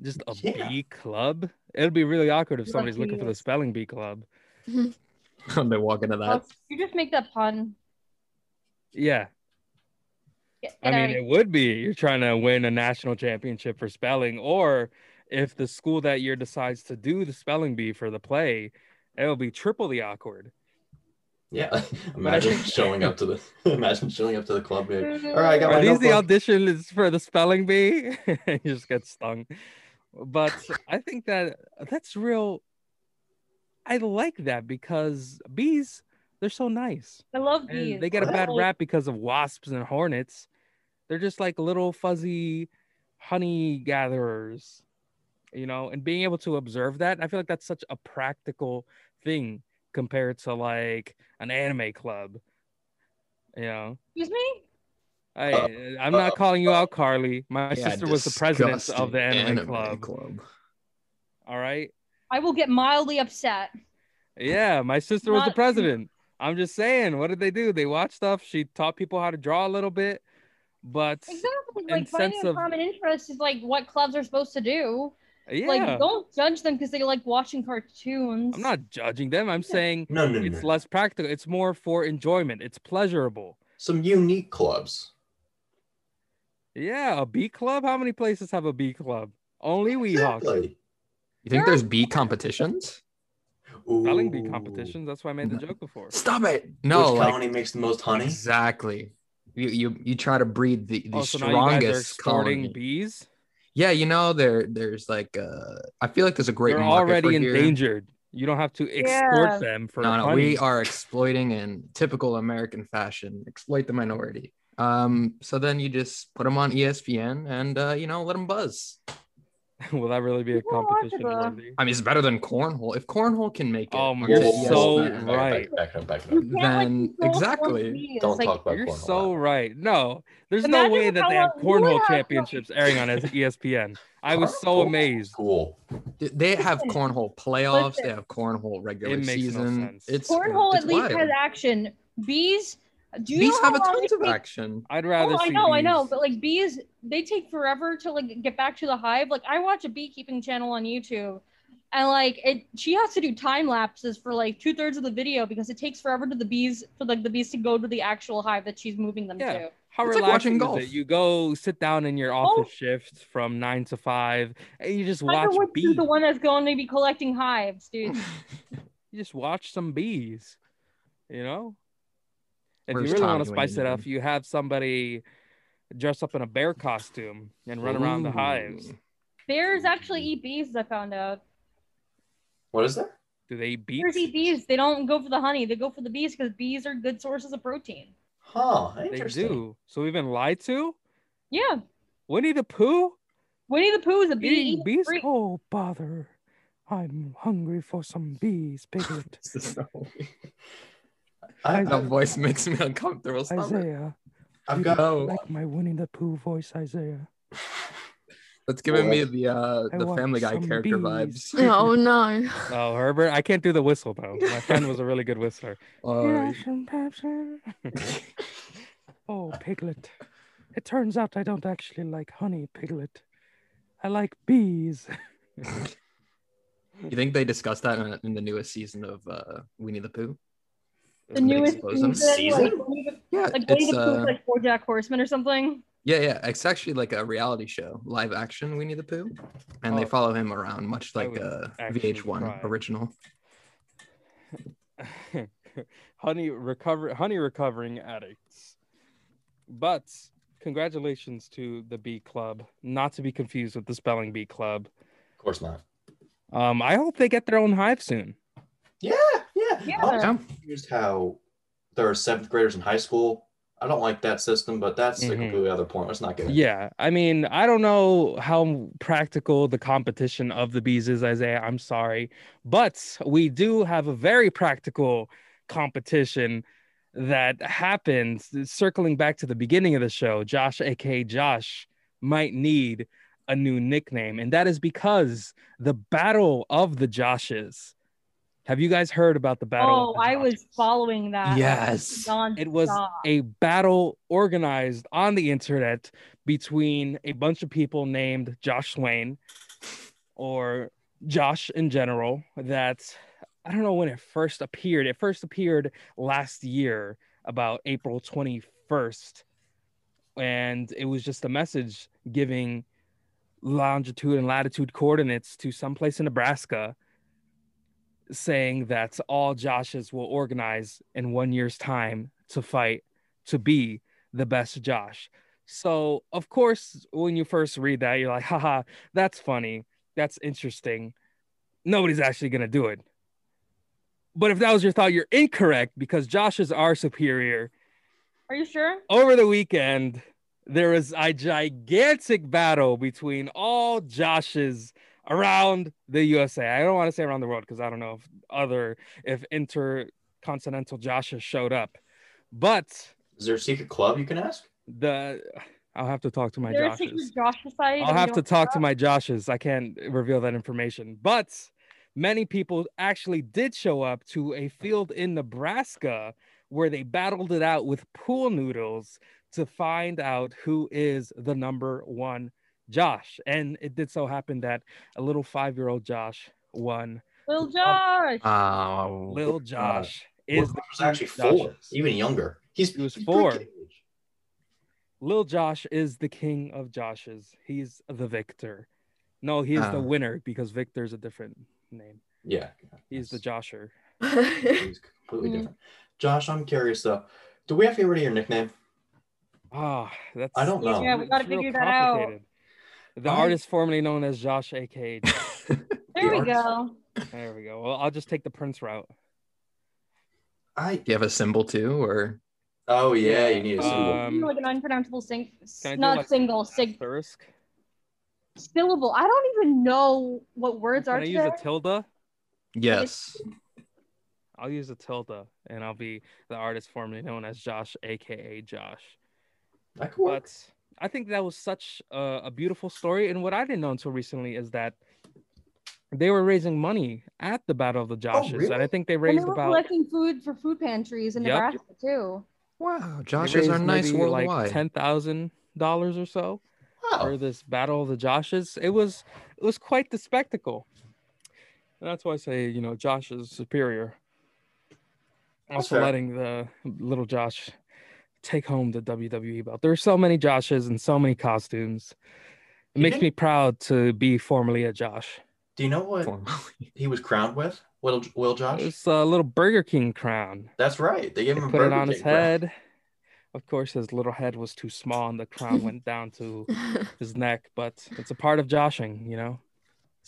Just a Yeah. bee club. It'll be really awkward if Love somebody's looking for the spelling bee club. they walk into that. You just make that pun. Yeah. Get, I mean, out it would be you're trying to win a national championship for spelling, or if the school that year decides to do the spelling bee for the play, it'll be triply awkward. Yeah, imagine showing up to the imagine showing up to the club. being All right, I got Are my these the notebook." auditions for the spelling bee? you just get stung. But I think that that's real. I like that because bees, they're so nice. I love And bees. they get a bad rap because of wasps and hornets. They're just like little fuzzy honey gatherers, you know, and being able to observe that, I feel like that's such a practical thing compared to like an anime club. You know, Excuse me? I I'm not calling you out, Carly. My Yeah, sister was the president of the anime, anime club. club. All right. I will get mildly upset. Yeah, my sister was the president. I'm just saying, what did they do? They watched stuff. She taught people how to draw a little bit, but Exactly. Like finding sense a of common interest is like what clubs are supposed to do. yeah, Like, don't judge them because they like watching cartoons. I'm not judging them. I'm saying No, no, no. it's less practical. It's more for enjoyment. It's pleasurable. Some unique clubs. Yeah, a bee club. How many places have a bee club? Only Weehawks. Exactly. You think there's bee competitions? Spelling bee competitions. That's why I made the joke before. Stop it! No, Which like colony makes the most honey? exactly. You you you try to breed the the Oh, so now you guys are strongest exporting colony. bees. Yeah, you know there there's like uh I feel like there's a great They're market already for here. endangered. You don't have to export Yeah. them for No, no, honey. we are exploiting in typical American fashion. Exploit the minority. Um, so then you just put them on ESPN and uh, you know let them buzz. Will that really be a competition the- worthy? I mean, it's better than cornhole. If cornhole can make it, Oh, onto you're ESPN, so back, back, right. Back, back, back, like, Then exactly. Don't Like, talk about You're cornhole. so right. No, there's Imagine no way that how they have long- you would cornhole have- championships airing on ESPN. I was so amazed. Cool. They have cornhole playoffs. They have cornhole regular It makes no season. sense. It's cornhole it's at least wild. has action. Bees, do you Bees have a ton of action. I'd oh, rather Oh, I see know, I know, but like bees, they take forever to like get back to the hive. Like I watch a beekeeping channel on YouTube, and like it, she has to do time lapses for like two thirds of the video because it takes forever to the bees for like the bees to go to the actual hive that she's moving them Yeah. to. How It's like watching relaxing golf. is it? You go sit down in your Oh. office shift from nine to five, and you just Tiger watch Woods bees. is the one that's going to be collecting hives, dude. You just watch some bees. You know. If Where's you really want to spice it up, you have somebody dress up in a bear costume and run around the hives. Bears actually eat bees, I found out. What is that? Do they eat bees? Bears eat bees. They don't go for the honey. They go for the bees because bees are good sources of protein. Huh. They do. So we've been lied to. Yeah. Winnie the Pooh Winnie the Pooh is a bee. eating eating bees. free- Oh bother! I'm hungry for some bees, Piglet. I, That voice makes me uncomfortable. Stop it. Isaiah, I've got. No. like my Winnie the Pooh voice, Isaiah. That's giving me the uh the want Family Guy character bees. vibes. Oh no. Oh, Herbert, I can't do the whistle though. My friend was a really good whistler. Uh, oh, Piglet. It turns out I don't actually like honey, Piglet. I like bees. you think they discussed that in, in the newest season of uh Winnie the Pooh? The newest season, Season? like, Winnie the- Yeah, like Winnie it's the Pooh, uh, like BoJack Horseman or something. yeah, yeah. It's actually like a reality show, live action Winnie the Pooh, and they Oh. follow him around, much like would uh VH1 try. original. honey recover honey recovering addicts. But congratulations to the Bee Club, not to be confused with the spelling bee club. Of course not. Um, I hope they get their own hive soon. Yeah, yeah. Yeah. I'm confused how there are seventh graders in high school. I don't like that system, but that's a Mhm. completely other point. Let's not get into Yeah, I mean, I don't know how practical the competition of the bees is, Isaiah. I'm sorry, but we do have a very practical competition that happens. Circling back to the beginning of the show, Josh, aka Josh, might need a new nickname, and that is because the Battle of the Joshes. Have you guys heard about the Battle? Oh, the I was following that. Yes. it was a battle organized on the internet between a bunch of people named Josh Swain or Josh in general that I don't know when it first appeared. It first appeared last year about April 21st and it was just a message giving longitude and latitude coordinates to someplace in Nebraska saying that all Joshes will organize in one year's time to fight to be the best Josh. So, of course, when you first read that, you're like, haha, that's funny. That's interesting. Nobody's actually going to do it. But if that was your thought, you're incorrect because Joshes are superior. Are you sure? Over the weekend, there was a gigantic battle between all Joshes around the USA. I don't want to say around the world because I don't know if other if intercontinental Joshes showed up. But Is there a secret club you can ask? the I'll have to talk to my Is there a Joshes. secret Josh society? I'll have to don't talk to my Joshes. I can't reveal that information. But many people actually did show up to a field in Nebraska where they battled it out with pool noodles to find out who is the number one Josh. And it did so happen that a little five year old Josh won. Lil Josh. Oh, Lil Josh Well, is he was actually four, Joshes. even younger. He's He was he's four. Lil Josh is the king of Joshes. He's the victor. No, he is the Ah. winner because Victor's a different name. Yeah, He's the Josher. he's completely different. Josh, I'm curious though. Do we have to get rid of your nickname? Ah, that's I don't know. Yeah, we gotta figure that out. Complicated. The I- artist formerly known as Josh, aka. Josh. There we artist. go. there we go. Well, I'll just take the Prince route. I Do you have a symbol too, or oh yeah, you need a symbol. Um, You like an unpronounceable sing, Can I do, not like, single, sig, Asterisk. syllable. I don't even know what words Can are Can I use today. a tilde? yes? I'll use a tilde, and I'll be the artist formerly known as Josh, aka Josh. That could work. But I think that was such a, a beautiful story. And what I didn't know until recently is that they were raising money at the Battle of the oh, Joshes, and I think they and they raised were about collecting food for food pantries in Yep. Nebraska too. Wow, Joshes are nice maybe, worldwide. like ten thousand dollars or so Wow. for this Battle of the Joshes. It was it was quite the spectacle. And that's why I say you know Josh is superior. Also fair. letting the little Josh take home the WWE belt. There's so many Joshes and so many costumes. It You makes think- me proud to be formerly a Josh. Do you know what Formally. he was crowned with? Will Will Josh? It's a little Burger King crown. That's right. They gave They him a put it Burger on his King crown. head. Of course, his little head was too small, and the crown went down to his neck. But it's a part of joshing, you know.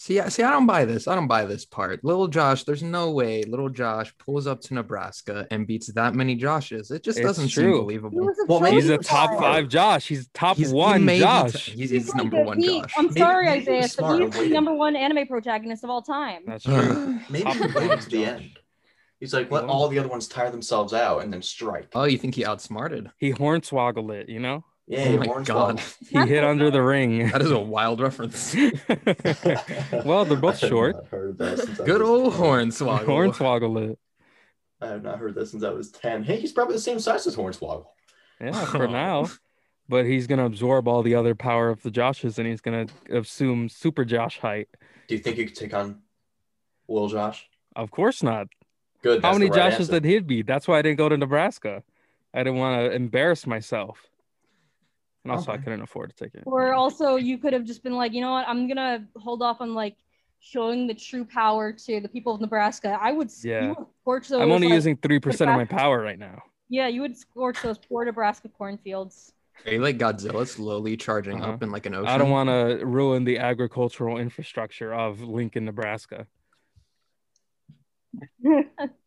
See, I- see, I don't buy this. I don't buy this part. Little Josh, there's no way little Josh pulls up to Nebraska and beats that many Joshes. It just It's doesn't true. seem He believable. was a Well, maybe He's a top one. five Josh. He's top He's one may be Josh. t- he's, He's he's like number one he- Josh. I'm sorry, maybe he Isaiah, was but he's the waited. number one anime protagonist of all time. That's true. Maybe Top he of waited to the end. He's like, let all the other ones tire themselves out and then strike. oh, you think he outsmarted? He hornswoggled it, you know. Yeah, oh he my warns god, He hit under the ring. that is a wild reference. well, they're both I short. heard that since Good was old 10. Hornswoggle. Hornswoggle it. I have not heard that since I was 10. Hey, he's probably the same size as Hornswoggle. Yeah, for now. But he's gonna absorb all the other power of the Joshes, and he's gonna assume super Josh height. Do you think you could take on Will Josh? Of course not. Good. How many right Joshes answer. did he beat? That's why I didn't go to Nebraska. I didn't want to embarrass myself. And also, I couldn't afford a ticket. Or also, you could have just been like, you know what? I'm gonna hold off on like showing the true power to the people of Nebraska. I would, Yeah. would scorch those. I'm only like- using 3% of my power right now. Yeah, you would scorch those poor Nebraska cornfields. Are you like Godzilla slowly charging Uh-huh. up in like an ocean? I don't want to ruin the agricultural infrastructure of Lincoln, Nebraska.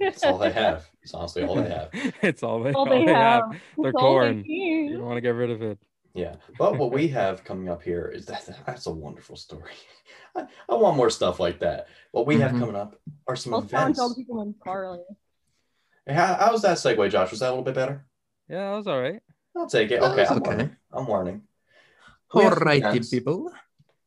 That's all they have. It's honestly all they have. it's all they, All all they they have. have. Their It's all they corn. You don't want to get rid of it. Yeah. But what we have coming up here is that that's a wonderful story. I, I want more stuff like that. What we have Mhm. coming up are some Well, Sean events. told people in Carly. Hey, How, was that segue, Josh? Was that a little bit better? Yeah, that was all right. I'll take it. Okay, I'm okay. learning. I'm learning. We have some Alrighty, events. people.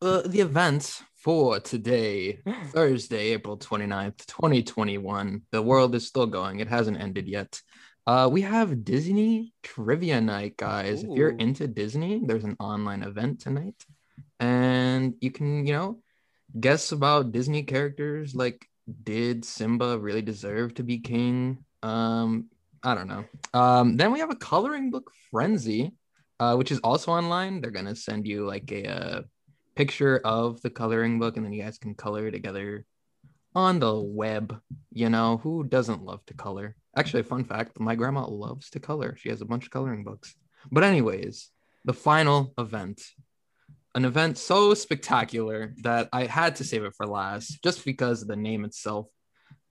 Uh, the events for today, Thursday, April 29th, 2021. The world is still going. It hasn't ended yet. Uh, we have Disney Trivia Night, guys. If you're into Disney, there's an online event tonight. And you can, you know, guess about Disney characters like did Simba really deserve to be king? Um, I don't know. Um, then we have a coloring book frenzy uh, which is also online. They're gonna send you like a, uh picture of the coloring book, and then you guys can color together on the web. You know who doesn't love to color? Actually, fun fact: my grandma loves to color. She has a bunch of coloring books. But anyways, the final event, an event so spectacular that I had to save it for last, just because of the name itself.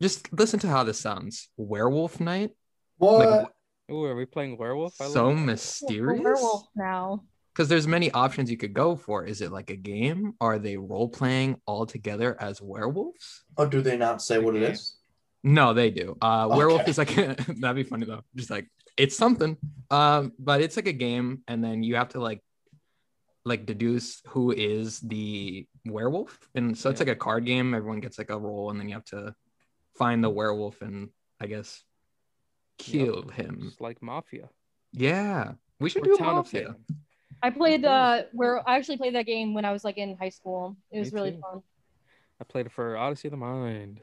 Just listen to how this sounds: Werewolf Night. What? Like, Ooh, are we playing werewolf? I so love that. We're mysterious werewolf now. Because there's many options you could go for. Is it like a game? Are they role playing all together as werewolves? oh, do they not say what it Okay. is? No, they do. Uh, werewolf is like that'd be funny though. Just like it's something. Um, but it's like a game, and then you have to like like deduce who is the werewolf, and so it's Yeah. like a card game. Everyone gets like a role, and then you have to find the werewolf and I guess kill him. Just like Mafia. Yeah, we should Or do Town of mafia. Salem. I played uh where I actually played that game when I was like in high school. It was Me really too. fun. I played it for Odyssey of the Mind.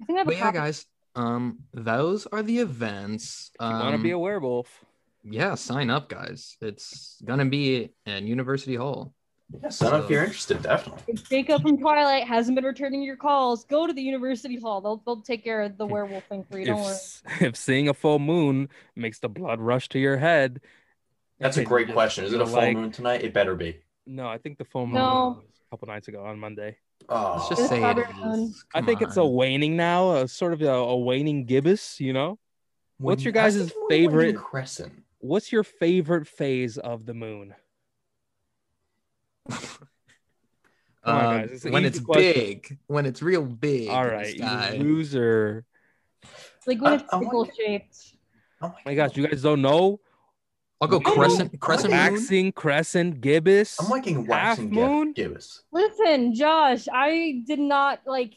I think I have a But yeah, copy. guys, um, those are the events. If you want to be a Um, werewolf, yeah, sign up, guys. It's gonna be in University Hall. Yeah, sign up if you're interested, definitely. If Jacob from Twilight hasn't been returning your calls, go to the University Hall. They'll they'll take care of the werewolf thing for you. Don't worry. s- if seeing a full moon makes the blood rush to your head, That's a great question. Is it a full like- moon tonight? It better be. No, I think the full moon No. was a couple nights ago on Monday. Oh, Let's just say it Strawberry Moon. is. I Come think it's a waning now, a sort of a, a waning gibbous, you know? What's your I guys' thinking more waning favorite- crescent? What's your favorite phase of the moon? Come on, Uh, it's when it's question. big, when it's real big. All in the right, sky. you loser. Like when it's I sickle wonder- shaped. Oh Oh my gosh, you guys don't know? I'll go I know. crescent, crescent moon. Waxing, crescent, gibbous. I'm liking half waxing moon. gibbous. Listen, Josh, I did not like.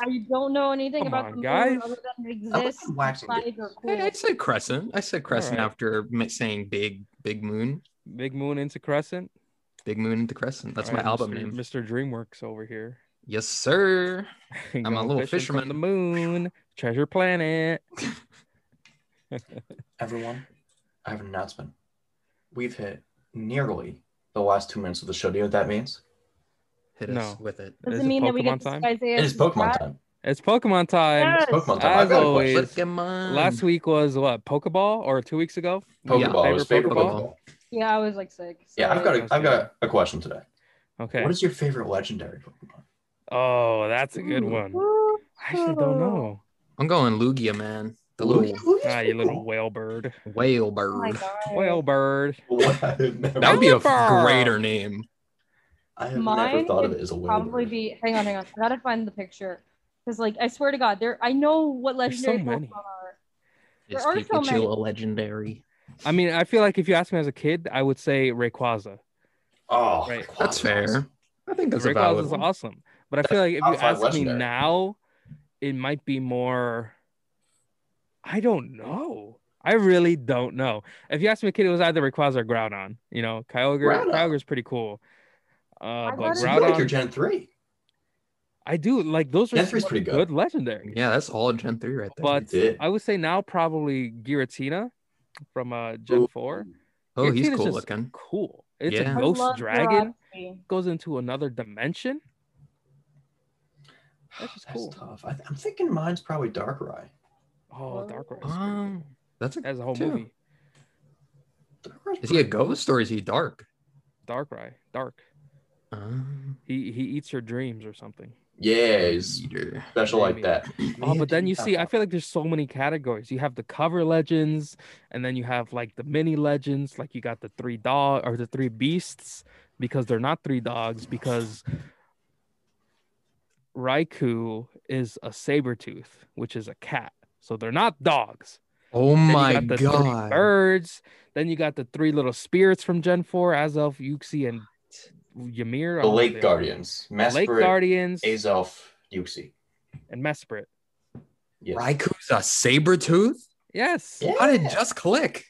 I don't know anything Come about on, the moon guys. other than it I'm exists. liking waxing gibbous. cool. Hey, I'd say crescent. I said crescent right. after saying big, big moon. Big moon into crescent. Big moon into crescent. That's All my right, album Mr. name. Mr. DreamWorks over here. Yes, sir. I'm a little fisherman. the moon, treasure planet. Everyone, I have an announcement. We've hit nearly the last two minutes of the show. Do you know what that means? Hit us No. with it. Does it it mean that we Pokemon get time? to Isaiah? It is Pokemon time. It's Pokemon time. Yes. It's Pokemon time. As I've got a always. Pokemon. Last week was what Pokeball or two weeks ago? Pokeball. it was favorite Pokeball. Pokeball. Yeah, I was like sick. Yeah, I've got a, I've got a question today. Okay. What is your favorite legendary Pokemon? Oh, that's a good one. I actually don't know. I'm going Lugia, man. The little Ah, you little whale bird. whale Oh bird. god. Whale bird. That would be a greater name. I have Mine never thought of it as a whale. Probably bird. be. Hang on, hang on. I gotta find the picture because, like, I swear to God, there. I know what There's so legendary many. Pokemon are. Is There are so many. a legendary? I mean, I feel like if you asked me as a kid, I would say Rayquaza. Oh, Right. Rayquaza's That's fair. I think that's a Rayquaza is awesome. But I feel like if you five ask me now, it might be more. I don't know. I really don't know. If you ask me kid, it was either Rayquaza or Groudon. You know, Kyogre. Groudon. Kyogre's pretty cool. Uh, I but thought it- So you like your Gen 3? I do like those are Gen 3 's some pretty good. good legendary. Yeah, that's all Gen 3 right there. But did. I would say now probably Giratina from uh, Gen Ooh. 4. oh, he's Giratina's cool just looking. Cool. It's Yeah. a I ghost dragon. Jirachi. Goes into another dimension. That's just That's cool. tough. I, I'm thinking mine's probably Darkrai. Oh, Darkrai. Um, that's a That's a whole two. movie. Is he a ghost or is he dark? Darkrai, dark. Um, He he eats your dreams or something. Yeah, he's Eater. special like that. Oh, but then you see, I feel like there's so many categories. You have the cover legends, and then you have like the mini legends. Like you got the three dog or the three beasts because they're not three dogs because Raikou is a saber tooth, which is a cat. So they're not dogs. Oh Then you my got the three god. birds. Then you got the three little spirits from Gen 4, Azelf, Uxie, and Ymir. The don't Lake they- Guardians. Lake Mesprit, Guardians Azelf, Uxie. and Mesprit. Yes. Raikou's a saber tooth? Yes. Yeah. How did it just click?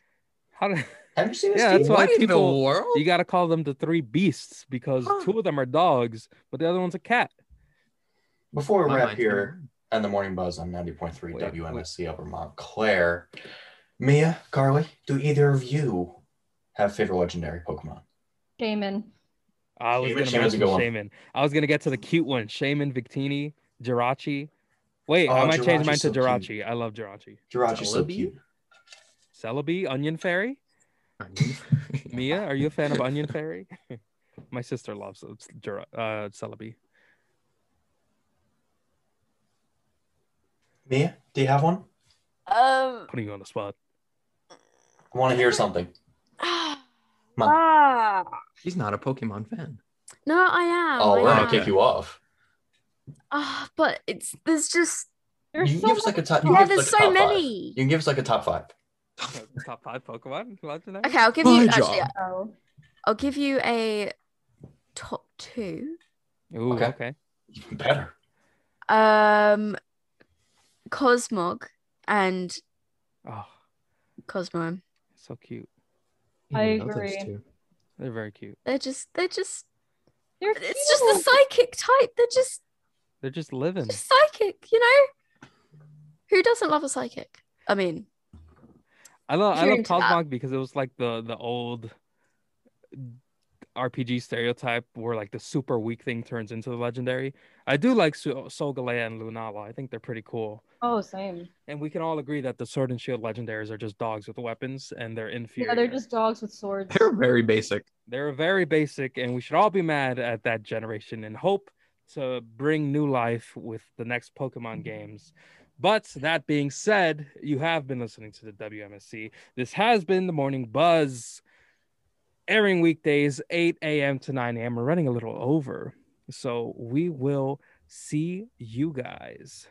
How did Have you seen this Yeah, team? that's why What in the people world? you got to call them the three beasts because Huh. two of them are dogs, but the other one's a cat. Before we wrap here blown. And the morning buzz on 90.3 Wait, WMSC Upper Montclair, Mia, Carly, do either of you have favorite legendary Pokemon? Shaymin. I was gonna Shaymin's a mention. Shaymin. I was gonna get to the cute one, Shaymin, Victini, Jirachi. Wait, Oh, I might change Jirachi's mine to so cute. I love Jirachi. Jirachi's so Celebi? cute. Celebi, Onion Fairy. Mia, are you a fan of Onion Fairy? My sister loves uh, uh, Celebi. Mia, do you have one? Um. Putting you on the spot. I want to hear something. Ah. She's not a Pokemon fan. No, I am. Oh, I we're gonna am. kick you off. Ah, but it's there's just There's You so can give us like a top. You yeah, can give there's like a so top five. many. You can give us like a top five. Top five Pokemon legendary. Okay, I'll give you My actually. job. Oh. I'll give you a top two. Ooh, Okay. okay. Even better. Um, Cosmog and Oh, Cosmo. so cute. I Even agree. They're very cute. They're just they're just They're it's just the psychic type. They're just They're just living. just psychic, you know? Who doesn't love a psychic? I mean, I love I love into that. Cosmog because it was like the the old RPG stereotype where like the super weak thing turns into the legendary. I do like Su- Solgaleo and Lunala. I think they're pretty cool. Oh, same. And we can all agree that the Sword and Shield legendaries are just dogs with weapons and they're inferior. Yeah, they're just dogs with swords. They're very basic. They're very basic, and we should all be mad at that generation and hope to bring new life with the next Pokemon mm-hmm. games. But that being said, you have been listening to the WMSC. This has been the Morning Buzz, airing weekdays 8 a.m. to 9 a.m. We're running a little over, so we will see you guys.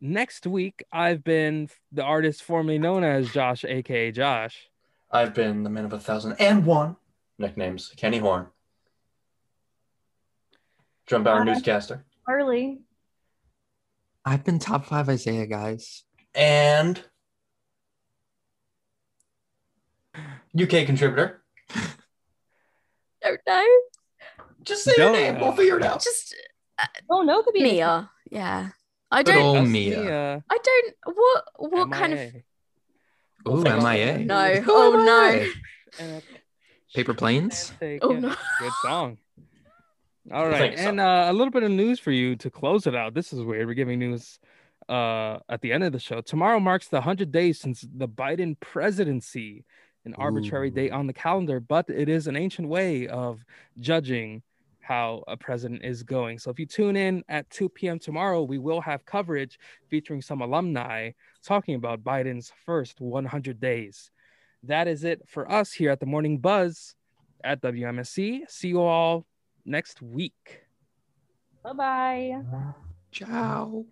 Next week, I've been the artist formerly known as Josh, aka Josh. I've been the man of a thousand and one nicknames. Kenny Horn. Drum Bauer Uh, newscaster. Harley. I've been top five Isaiah guys. And UK contributor. Don't know. Just say your Don't name. We'll figure it out. Just Oh no, could be Mia. Yeah. I Good don't old That's Mia. Mia. I don't what what kind of MIA. Ooh, Thanks. MIA. no. Ooh, Oh no. MIA. Paper planes. Oh, no. Good song. All right, Thanks, and uh, a little bit of news for you to close it out. This is weird. We're giving news uh, at the end of the show. Tomorrow marks the 100 days since the Biden presidency, an arbitrary Ooh. date on the calendar, but it is an ancient way of judging how a president is going. So if you tune in at 2 p.m. tomorrow, we will have coverage featuring some alumni talking about Biden's first 100 days. That is it for us here at the Morning Buzz at WMSC. See you all next week. Bye bye. Ciao.